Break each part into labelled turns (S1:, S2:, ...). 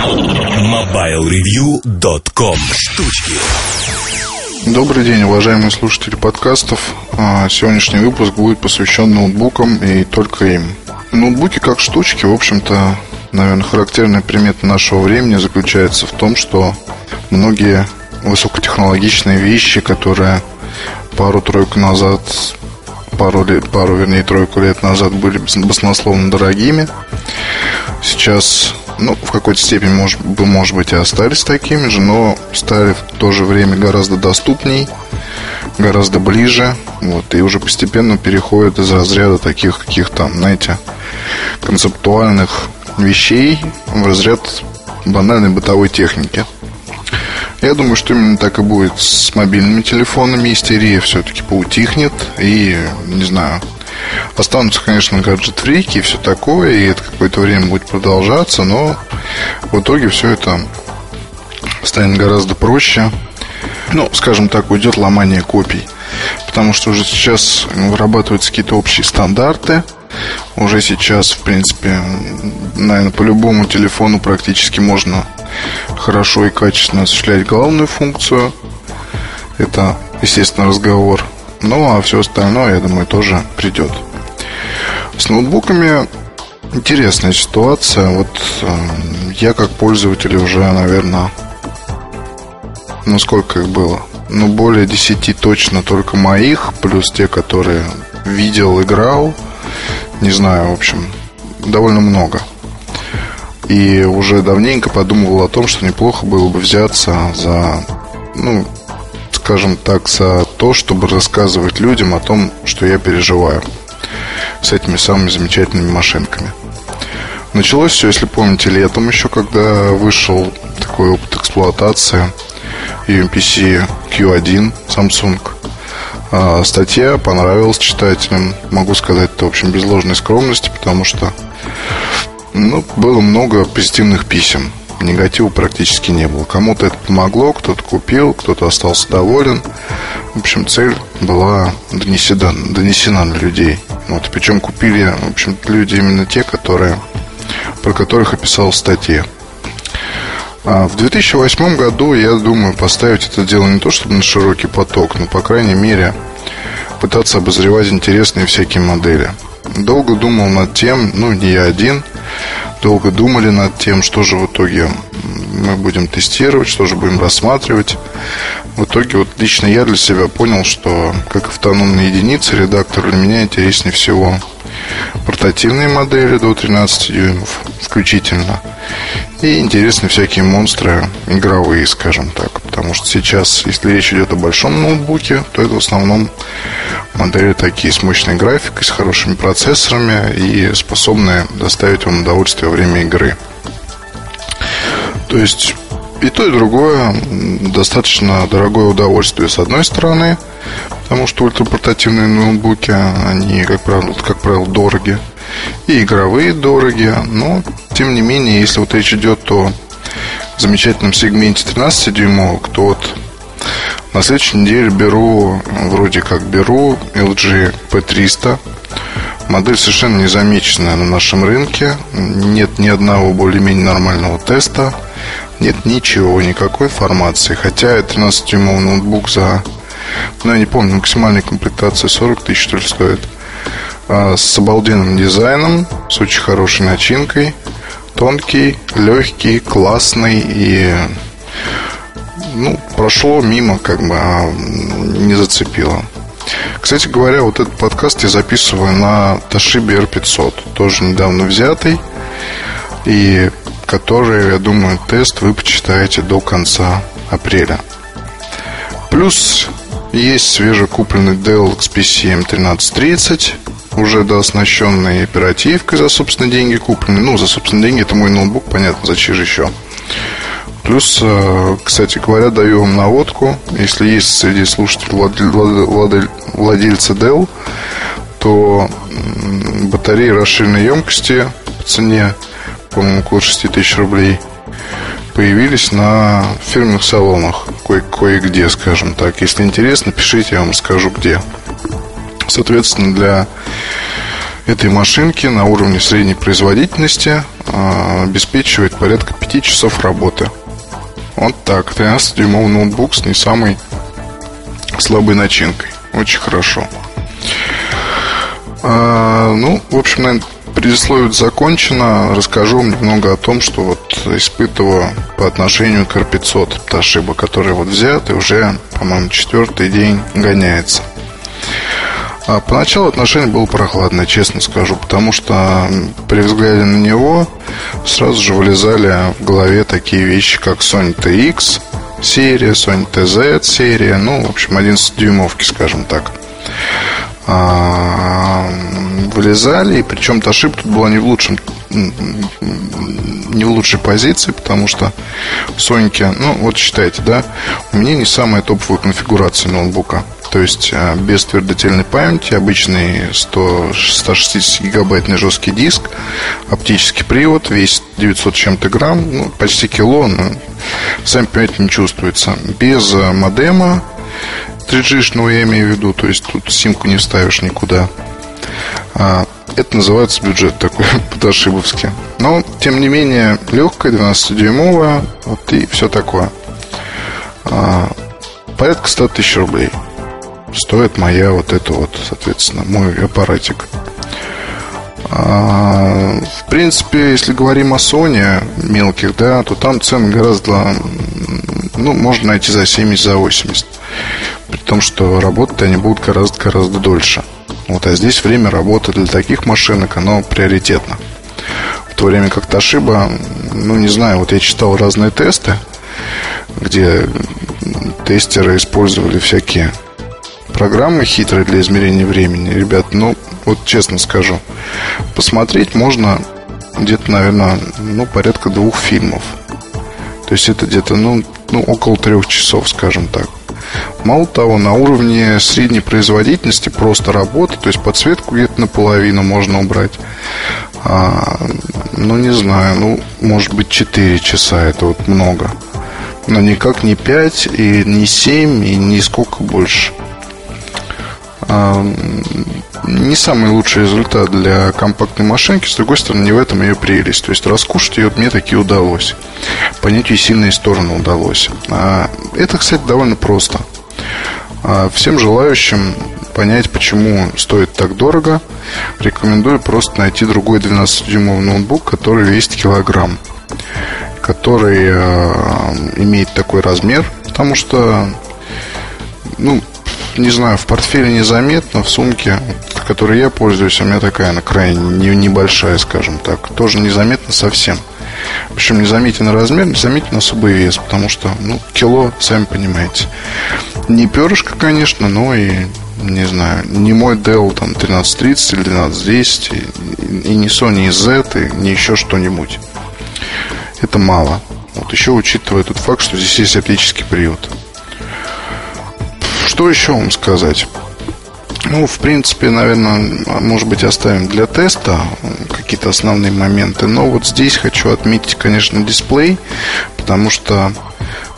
S1: MobileReview.com Штучки
S2: Добрый день, уважаемые слушатели подкастов. А, сегодняшний выпуск будет посвящен ноутбукам и только им. Ноутбуки как штучки, в общем-то, наверное, характерная примета нашего времени заключается в том, что многие высокотехнологичные вещи, которые пару-тройку назад, пару лет, пару, вернее, тройку лет назад были баснословно дорогими, сейчас ну, в какой-то степени, может, может быть, и остались такими же, но стали в то же время гораздо доступней, гораздо ближе, вот, и уже постепенно переходят из разряда таких каких-то, знаете, концептуальных вещей в разряд банальной бытовой техники. Я думаю, что именно так и будет с мобильными телефонами. Истерия все-таки поутихнет. И, не знаю, Останутся, конечно, гаджет-фрики и все такое, и это какое-то время будет продолжаться, но в итоге все это станет гораздо проще. Ну, скажем так, уйдет ломание копий. Потому что уже сейчас вырабатываются какие-то общие стандарты. Уже сейчас, в принципе, наверное, по любому телефону практически можно хорошо и качественно осуществлять главную функцию. Это, естественно, разговор ну, а все остальное, я думаю, тоже придет. С ноутбуками интересная ситуация. Вот э, я как пользователь уже, наверное, ну сколько их было? Ну, более 10 точно только моих, плюс те, которые видел, играл. Не знаю, в общем, довольно много. И уже давненько подумывал о том, что неплохо было бы взяться за, ну, скажем так, за то, чтобы рассказывать людям о том, что я переживаю с этими самыми замечательными машинками. Началось все, если помните, летом еще, когда вышел такой опыт эксплуатации UMPC Q1 Samsung. А, статья понравилась читателям. Могу сказать это, в общем, без ложной скромности, потому что ну, было много позитивных писем негатива практически не было. Кому-то это помогло, кто-то купил, кто-то остался доволен. В общем, цель была донесена, донесена на людей. Вот, причем купили, в общем люди именно те, которые, про которых описал в статье. А в 2008 году, я думаю, поставить это дело не то, чтобы на широкий поток, но, по крайней мере, пытаться обозревать интересные всякие модели. Долго думал над тем, ну, не я один, долго думали над тем, что же в итоге мы будем тестировать, что же будем рассматривать. В итоге вот лично я для себя понял, что как автономная единица редактор для меня интереснее всего портативные модели до 13 дюймов включительно. И интересны всякие монстры игровые, скажем так. Потому что сейчас, если речь идет о большом ноутбуке, то это в основном модели такие с мощной графикой, с хорошими процессорами и способные доставить вам удовольствие во время игры. То есть и то, и другое достаточно дорогое удовольствие с одной стороны, потому что ультрапортативные ноутбуки, они, как правило, как правило, дороги. И игровые дороги, но, тем не менее, если вот речь идет о замечательном сегменте 13-дюймовок, то вот на следующей неделе беру, вроде как беру LG P300. Модель совершенно не замеченная на нашем рынке. Нет ни одного более-менее нормального теста. Нет ничего, никакой информации. Хотя 13-дюймовый ноутбук за, ну, я не помню, максимальной комплектации 40 тысяч, что ли, стоит. А, с обалденным дизайном, с очень хорошей начинкой. Тонкий, легкий, классный и ну, прошло мимо, как бы, а не зацепило. Кстати говоря, вот этот подкаст я записываю на Toshiba R500, тоже недавно взятый, и который, я думаю, тест вы почитаете до конца апреля. Плюс есть свежекупленный Dell XPC M1330, уже дооснащенный оперативкой за собственные деньги купленный. Ну, за собственные деньги это мой ноутбук, понятно, за чьи же еще. Плюс, э, кстати говоря, даю вам наводку. Если есть среди слушателей владельцы Dell, то батареи расширенной емкости по цене, по-моему, около 6 тысяч рублей, появились на фирменных салонах кое- кое-где, скажем так. Если интересно, пишите, я вам скажу где. Соответственно, для этой машинки на уровне средней производительности э, обеспечивает порядка 5 часов работы. Вот так. 13-дюймовый ноутбук с не самой слабой начинкой. Очень хорошо. А, ну, в общем, наверное, предисловие закончено. Расскажу немного о том, что вот испытываю по отношению к R500 Toshiba, который вот взят и уже, по-моему, четвертый день гоняется. А поначалу отношение было прохладное, честно скажу, потому что при взгляде на него сразу же вылезали в голове такие вещи, как Sony TX серия, Sony TZ серия, ну, в общем, 11-дюймовки, скажем так. А, вылезали, и причем Toshiba тут была не в лучшем не в лучшей позиции, потому что в Соньке, ну вот считайте, да, у меня не самая топовая конфигурация ноутбука. То есть а, без твердотельной памяти, обычный 100, 160 гигабайтный жесткий диск, оптический привод, весит 900 чем-то грамм, ну, почти кило, но сами понимаете, не чувствуется. Без а, модема 3G-шного я имею в виду, то есть тут симку не вставишь никуда. А, это называется бюджет такой по-тошибовски. Но, тем не менее, легкая, 12-дюймовая, вот и все такое. А, порядка 100 тысяч рублей стоит моя вот эта вот, соответственно, мой аппаратик. А, в принципе, если говорим о Sony мелких, да, то там цены гораздо, ну, можно найти за 70, за 80. При том, что работать они будут гораздо-гораздо дольше. Вот, а здесь время работы для таких машинок, оно приоритетно. В то время как Toshiba, ну, не знаю, вот я читал разные тесты, где тестеры использовали всякие программы хитрые для измерения времени. Ребят, ну, вот честно скажу, посмотреть можно где-то, наверное, ну, порядка двух фильмов. То есть это где-то, ну, ну, около трех часов, скажем так. Мало того, на уровне средней производительности просто работы, то есть подсветку где-то наполовину можно убрать. А, ну, не знаю, ну, может быть, 4 часа, это вот много. Но никак не 5, и не 7, и не сколько больше. А, не самый лучший результат для компактной машинки, с другой стороны, не в этом ее прелесть. То есть раскушать ее мне таки удалось. Понять ее сильные стороны удалось. А, это, кстати, довольно просто. А, всем желающим понять, почему стоит так дорого, рекомендую просто найти другой 12-дюймовый ноутбук, который весит килограмм, который имеет такой размер, потому что ну, не знаю, в портфеле незаметно, в сумке, которой я пользуюсь, у меня такая она крайне небольшая, скажем так, тоже незаметно совсем. Причем незаметен размер, незаметен особый вес, потому что, ну, кило, сами понимаете. Не перышко, конечно, но и, не знаю, не мой Dell там 1330 или 1210, и, и не Sony Z, и не еще что-нибудь. Это мало. Вот еще учитывая тот факт, что здесь есть оптический привод. Что еще вам сказать? Ну, в принципе, наверное, может быть, оставим для теста какие-то основные моменты. Но вот здесь хочу отметить, конечно, дисплей, потому что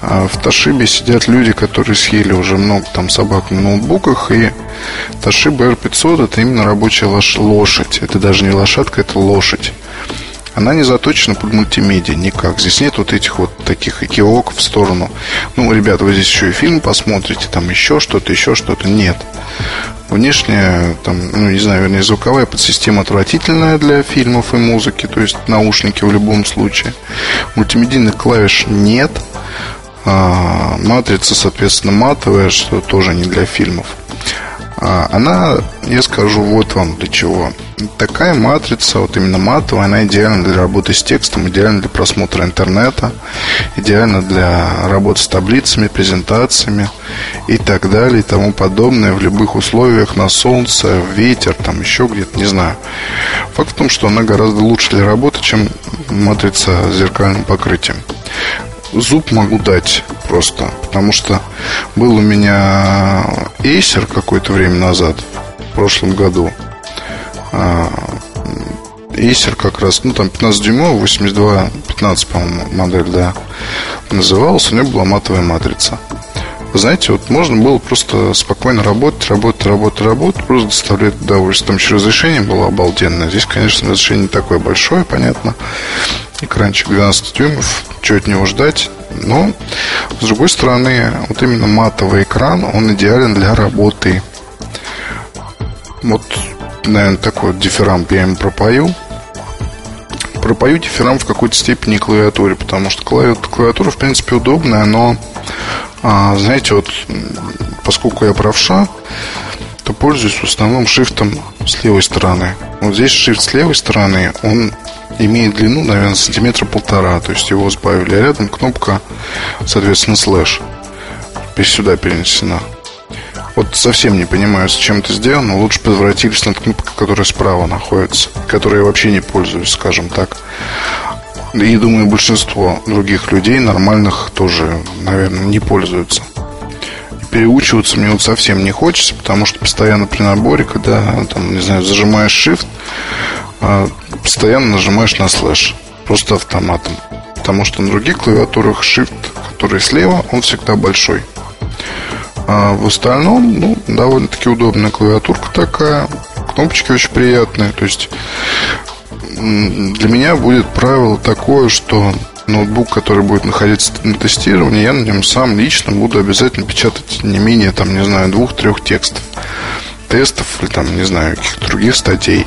S2: а, в Ташибе сидят люди, которые съели уже много там собак на ноутбуках, и Toshiba R500 это именно рабочая лошадь. Это даже не лошадка, это лошадь она не заточена под мультимедиа никак. Здесь нет вот этих вот таких экивок в сторону. Ну, ребята, вы здесь еще и фильм посмотрите, там еще что-то, еще что-то. Нет. Внешняя, там, ну, не знаю, вернее, звуковая подсистема отвратительная для фильмов и музыки, то есть наушники в любом случае. Мультимедийных клавиш нет. А, матрица, соответственно, матовая, что тоже не для фильмов. А, она, я скажу, вот вам для чего. Такая матрица, вот именно матовая, она идеальна для работы с текстом, идеальна для просмотра интернета, идеальна для работы с таблицами, презентациями и так далее и тому подобное в любых условиях, на солнце, ветер, там еще где-то, не знаю. Факт в том, что она гораздо лучше для работы, чем матрица с зеркальным покрытием зуб могу дать просто. Потому что был у меня Acer какое-то время назад, в прошлом году. А, Acer как раз, ну там 15 дюймов, 82, 15, по-моему, модель, да, называлась. У нее была матовая матрица. Знаете, вот можно было просто спокойно работать, работать, работать, работать, просто доставлять удовольствие. Там еще разрешение было обалденное. Здесь, конечно, разрешение не такое большое, понятно. Экранчик 12 дюймов, что от него ждать. Но, с другой стороны, вот именно матовый экран, он идеален для работы. Вот, наверное, такой вот дифирамб я им пропою пропою дифирам в какой-то степени клавиатуре, потому что клавиатура, в принципе, удобная, но, а, знаете, вот поскольку я правша, то пользуюсь в основном шрифтом с левой стороны. Вот здесь шрифт с левой стороны, он имеет длину, наверное, сантиметра полтора, то есть его сбавили, а рядом кнопка, соответственно, слэш сюда перенесена. Вот совсем не понимаю, зачем это сделано. Лучше подворотились над кнопкой, которая справа находится, которой я вообще не пользуюсь, скажем так. И думаю, большинство других людей нормальных тоже, наверное, не пользуются. Переучиваться мне вот совсем не хочется, потому что постоянно при наборе, когда, там, не знаю, зажимаешь shift, а, постоянно нажимаешь на слэш. Просто автоматом. Потому что на других клавиатурах shift, который слева, он всегда большой. А в остальном, ну, довольно-таки удобная клавиатурка такая. Кнопочки очень приятные. То есть для меня будет правило такое, что ноутбук, который будет находиться на тестировании, я на нем сам лично буду обязательно печатать не менее, там, не знаю, двух-трех текстов тестов или там, не знаю, каких-то других статей.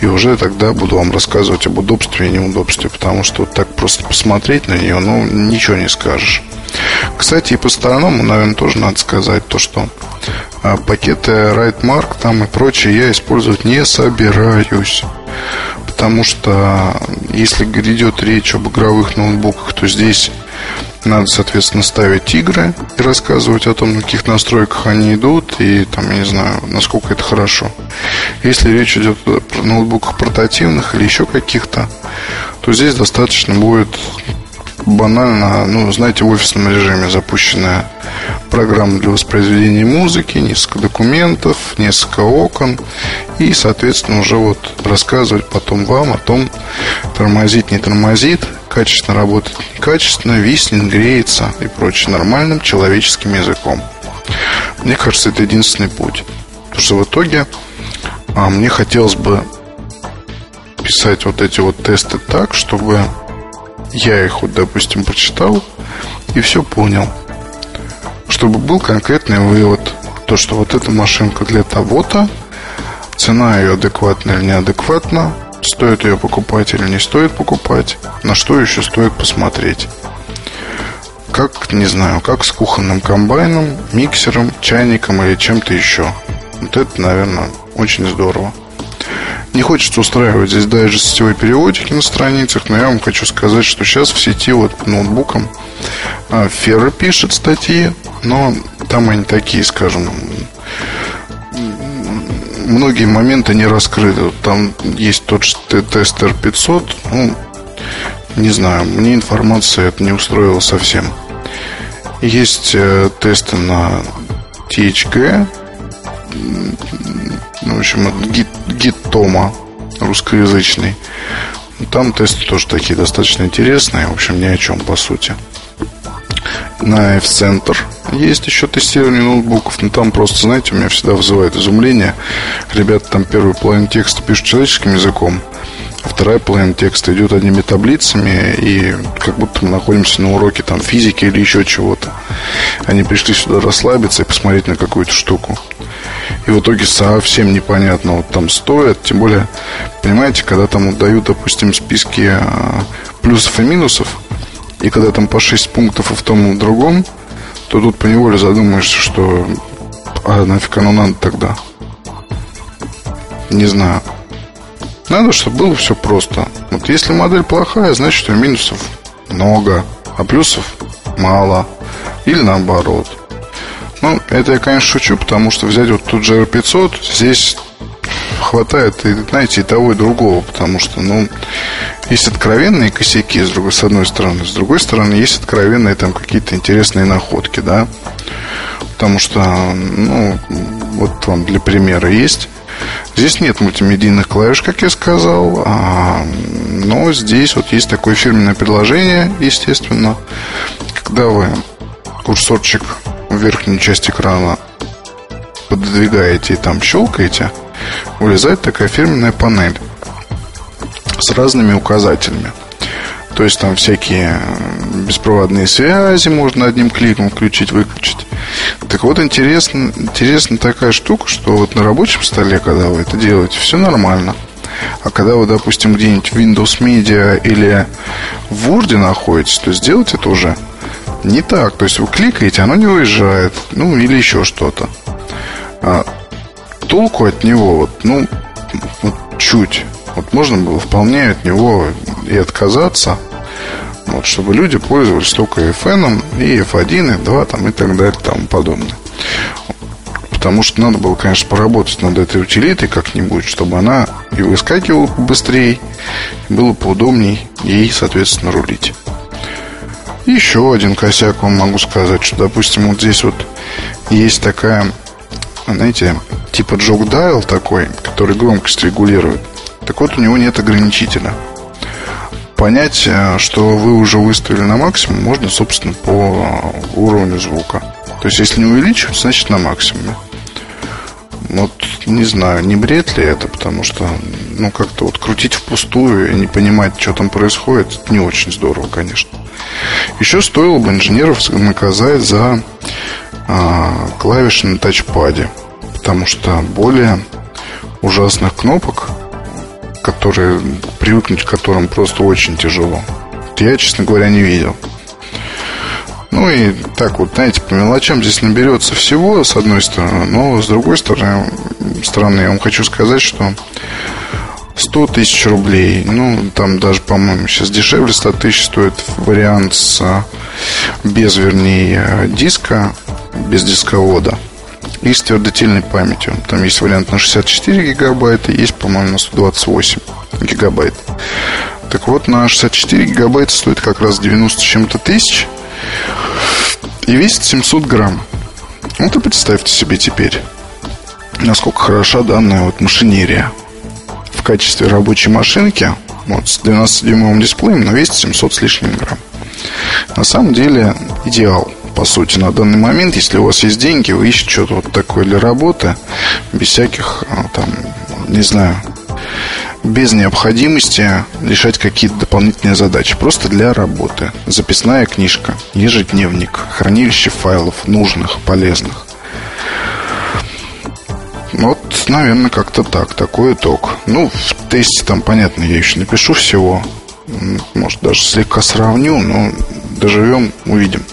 S2: И уже тогда буду вам рассказывать об удобстве и неудобстве, потому что вот так просто посмотреть на нее, ну, ничего не скажешь. Кстати, и по сторонам, наверное, тоже надо сказать то, что а, пакеты RightMark там и прочее я использовать не собираюсь. Потому что если идет речь об игровых ноутбуках, то здесь надо, соответственно, ставить игры и рассказывать о том, на каких настройках они идут и там, я не знаю, насколько это хорошо. Если речь идет о ноутбуках портативных или еще каких-то, то здесь достаточно будет банально, ну, знаете, в офисном режиме запущенная программа для воспроизведения музыки, несколько документов, несколько окон и, соответственно, уже вот рассказывать потом вам о том, тормозит, не тормозит, качественно работает, некачественно, виснет, греется и прочее нормальным человеческим языком. Мне кажется, это единственный путь. Потому что в итоге а, мне хотелось бы писать вот эти вот тесты так, чтобы я их вот, допустим, прочитал и все понял. Чтобы был конкретный вывод. То, что вот эта машинка для того-то, цена ее адекватна или неадекватна, стоит ее покупать или не стоит покупать, на что еще стоит посмотреть. Как, не знаю, как с кухонным комбайном, миксером, чайником или чем-то еще. Вот это, наверное, очень здорово. Не хочется устраивать здесь даже сетевой переводики на страницах, но я вам хочу сказать, что сейчас в сети вот по ноутбукам а, Ферро пишет статьи, но там они такие, скажем, многие моменты не раскрыты. Там есть тот же тест R500, ну, не знаю, мне информация это не устроила совсем. Есть э, тесты на THG, ну, в общем, гид, Тома русскоязычный. Там тесты тоже такие достаточно интересные. В общем, ни о чем, по сути. На F-Center есть еще тестирование ноутбуков, но там просто, знаете, у меня всегда вызывает изумление. Ребята там первый половину текста пишут человеческим языком, вторая половина текста идет одними таблицами, и как будто мы находимся на уроке там физики или еще чего-то. Они пришли сюда расслабиться и посмотреть на какую-то штуку. И в итоге совсем непонятно вот там стоят. Тем более, понимаете, когда там дают, допустим, списки а, плюсов и минусов, и когда там по 6 пунктов и в том и в другом, то тут поневоле задумаешься, что а нафиг оно надо тогда? Не знаю. Надо, чтобы было все просто. Вот если модель плохая, значит, у минусов много, а плюсов мало. Или наоборот. Ну, это я, конечно, шучу, потому что взять вот тут же R500, здесь хватает, и, знаете, и того, и другого, потому что, ну, есть откровенные косяки, с, другой, с одной стороны, с другой стороны, есть откровенные там какие-то интересные находки, да, потому что, ну, вот вам для примера есть Здесь нет мультимедийных клавиш, как я сказал, а, но здесь вот есть такое фирменное предложение, естественно, когда вы курсорчик верхнюю часть экрана пододвигаете и там щелкаете, вылезает такая фирменная панель с разными указателями. То есть там всякие беспроводные связи можно одним кликом включить, выключить. Так вот, интересно, интересна такая штука, что вот на рабочем столе, когда вы это делаете, все нормально. А когда вы, допустим, где-нибудь в Windows Media или в Word находитесь, то сделать это уже не так. То есть вы кликаете, оно не уезжает. Ну, или еще что-то. А, толку от него, вот, ну, вот чуть. Вот можно было вполне от него и отказаться, вот, чтобы люди пользовались только FN, и F1, и 2 там, и так далее, и тому подобное. Потому что надо было, конечно, поработать над этой утилитой как-нибудь, чтобы она и выскакивала быстрее, было поудобней ей, соответственно, рулить. Еще один косяк вам могу сказать, что, допустим, вот здесь вот есть такая, знаете, типа джок dial такой, который громкость регулирует. Так вот, у него нет ограничителя. Понять, э, что вы уже выставили на максимум, можно, собственно, по уровню звука. То есть, если не увеличивать, значит на максимуме. Вот не знаю, не бред ли это, потому что, ну, как-то вот крутить впустую и не понимать, что там происходит, не очень здорово, конечно. Еще стоило бы инженеров наказать за а, клавиши на тачпаде, потому что более ужасных кнопок которые, привыкнуть к которым просто очень тяжело. Я, честно говоря, не видел. Ну и так вот, знаете, по мелочам здесь наберется всего, с одной стороны, но с другой стороны, стороны я вам хочу сказать, что 100 тысяч рублей, ну, там даже, по-моему, сейчас дешевле 100 тысяч стоит вариант с, без, вернее, диска, без дисковода и с твердотельной памятью. Там есть вариант на 64 гигабайта, есть, по-моему, на 128 гигабайт. Так вот, на 64 гигабайта стоит как раз 90 с чем-то тысяч и весит 700 грамм. Вот и представьте себе теперь, насколько хороша данная вот машинерия. В качестве рабочей машинки, вот с 12-дюймовым дисплеем, но весит 700 с лишним грамм. На самом деле идеал – по сути, на данный момент, если у вас есть деньги, вы ищете что-то вот такое для работы, без всяких, а, там, не знаю, без необходимости решать какие-то дополнительные задачи. Просто для работы. Записная книжка, ежедневник, хранилище файлов нужных, полезных. Вот, наверное, как-то так. Такой итог. Ну, в тесте там, понятно, я еще напишу всего. Может, даже слегка сравню, но доживем, увидим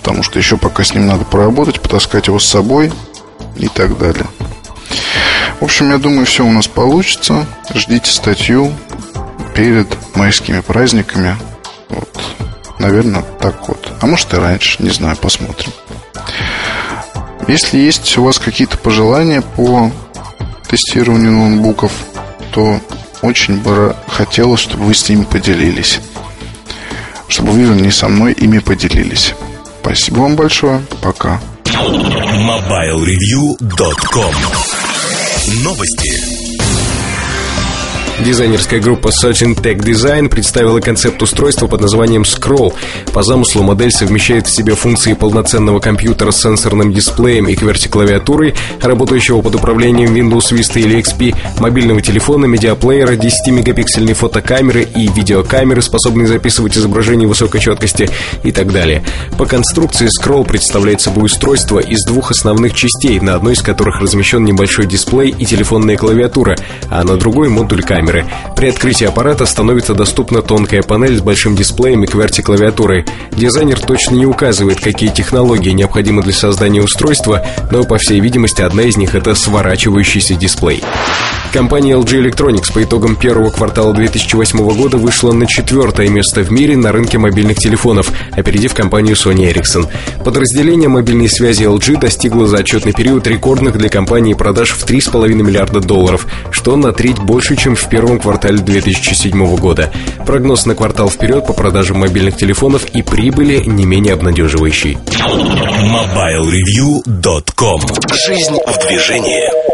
S2: потому что еще пока с ним надо поработать, потаскать его с собой и так далее. В общем, я думаю, все у нас получится. Ждите статью перед майскими праздниками. Вот. Наверное, так вот. А может и раньше, не знаю, посмотрим. Если есть у вас какие-то пожелания по тестированию ноутбуков, то очень бы хотелось, чтобы вы с ними поделились. Чтобы вы, не со мной, ими поделились. Спасибо вам большое. Пока.
S1: MobileReview.com Новости.
S3: Дизайнерская группа Sochin Tech Design представила концепт устройства под названием Scroll. По замыслу модель совмещает в себе функции полноценного компьютера с сенсорным дисплеем и QWERTY-клавиатурой, работающего под управлением Windows Vista или XP, мобильного телефона, медиаплеера, 10-мегапиксельной фотокамеры и видеокамеры, способные записывать изображение высокой четкости и так далее. По конструкции Scroll представляет собой устройство из двух основных частей, на одной из которых размещен небольшой дисплей и телефонная клавиатура, а на другой модуль камеры камеры. При открытии аппарата становится доступна тонкая панель с большим дисплеем и QWERTY-клавиатурой. Дизайнер точно не указывает, какие технологии необходимы для создания устройства, но, по всей видимости, одна из них — это сворачивающийся дисплей. Компания LG Electronics по итогам первого квартала 2008 года вышла на четвертое место в мире на рынке мобильных телефонов, опередив компанию Sony Ericsson. Подразделение мобильной связи LG достигло за отчетный период рекордных для компании продаж в 3,5 миллиарда долларов, что на треть больше, чем в первом квартале 2007 года. Прогноз на квартал вперед по продажам мобильных телефонов и прибыли не менее обнадеживающий.
S1: MobileReview.com Жизнь в движении.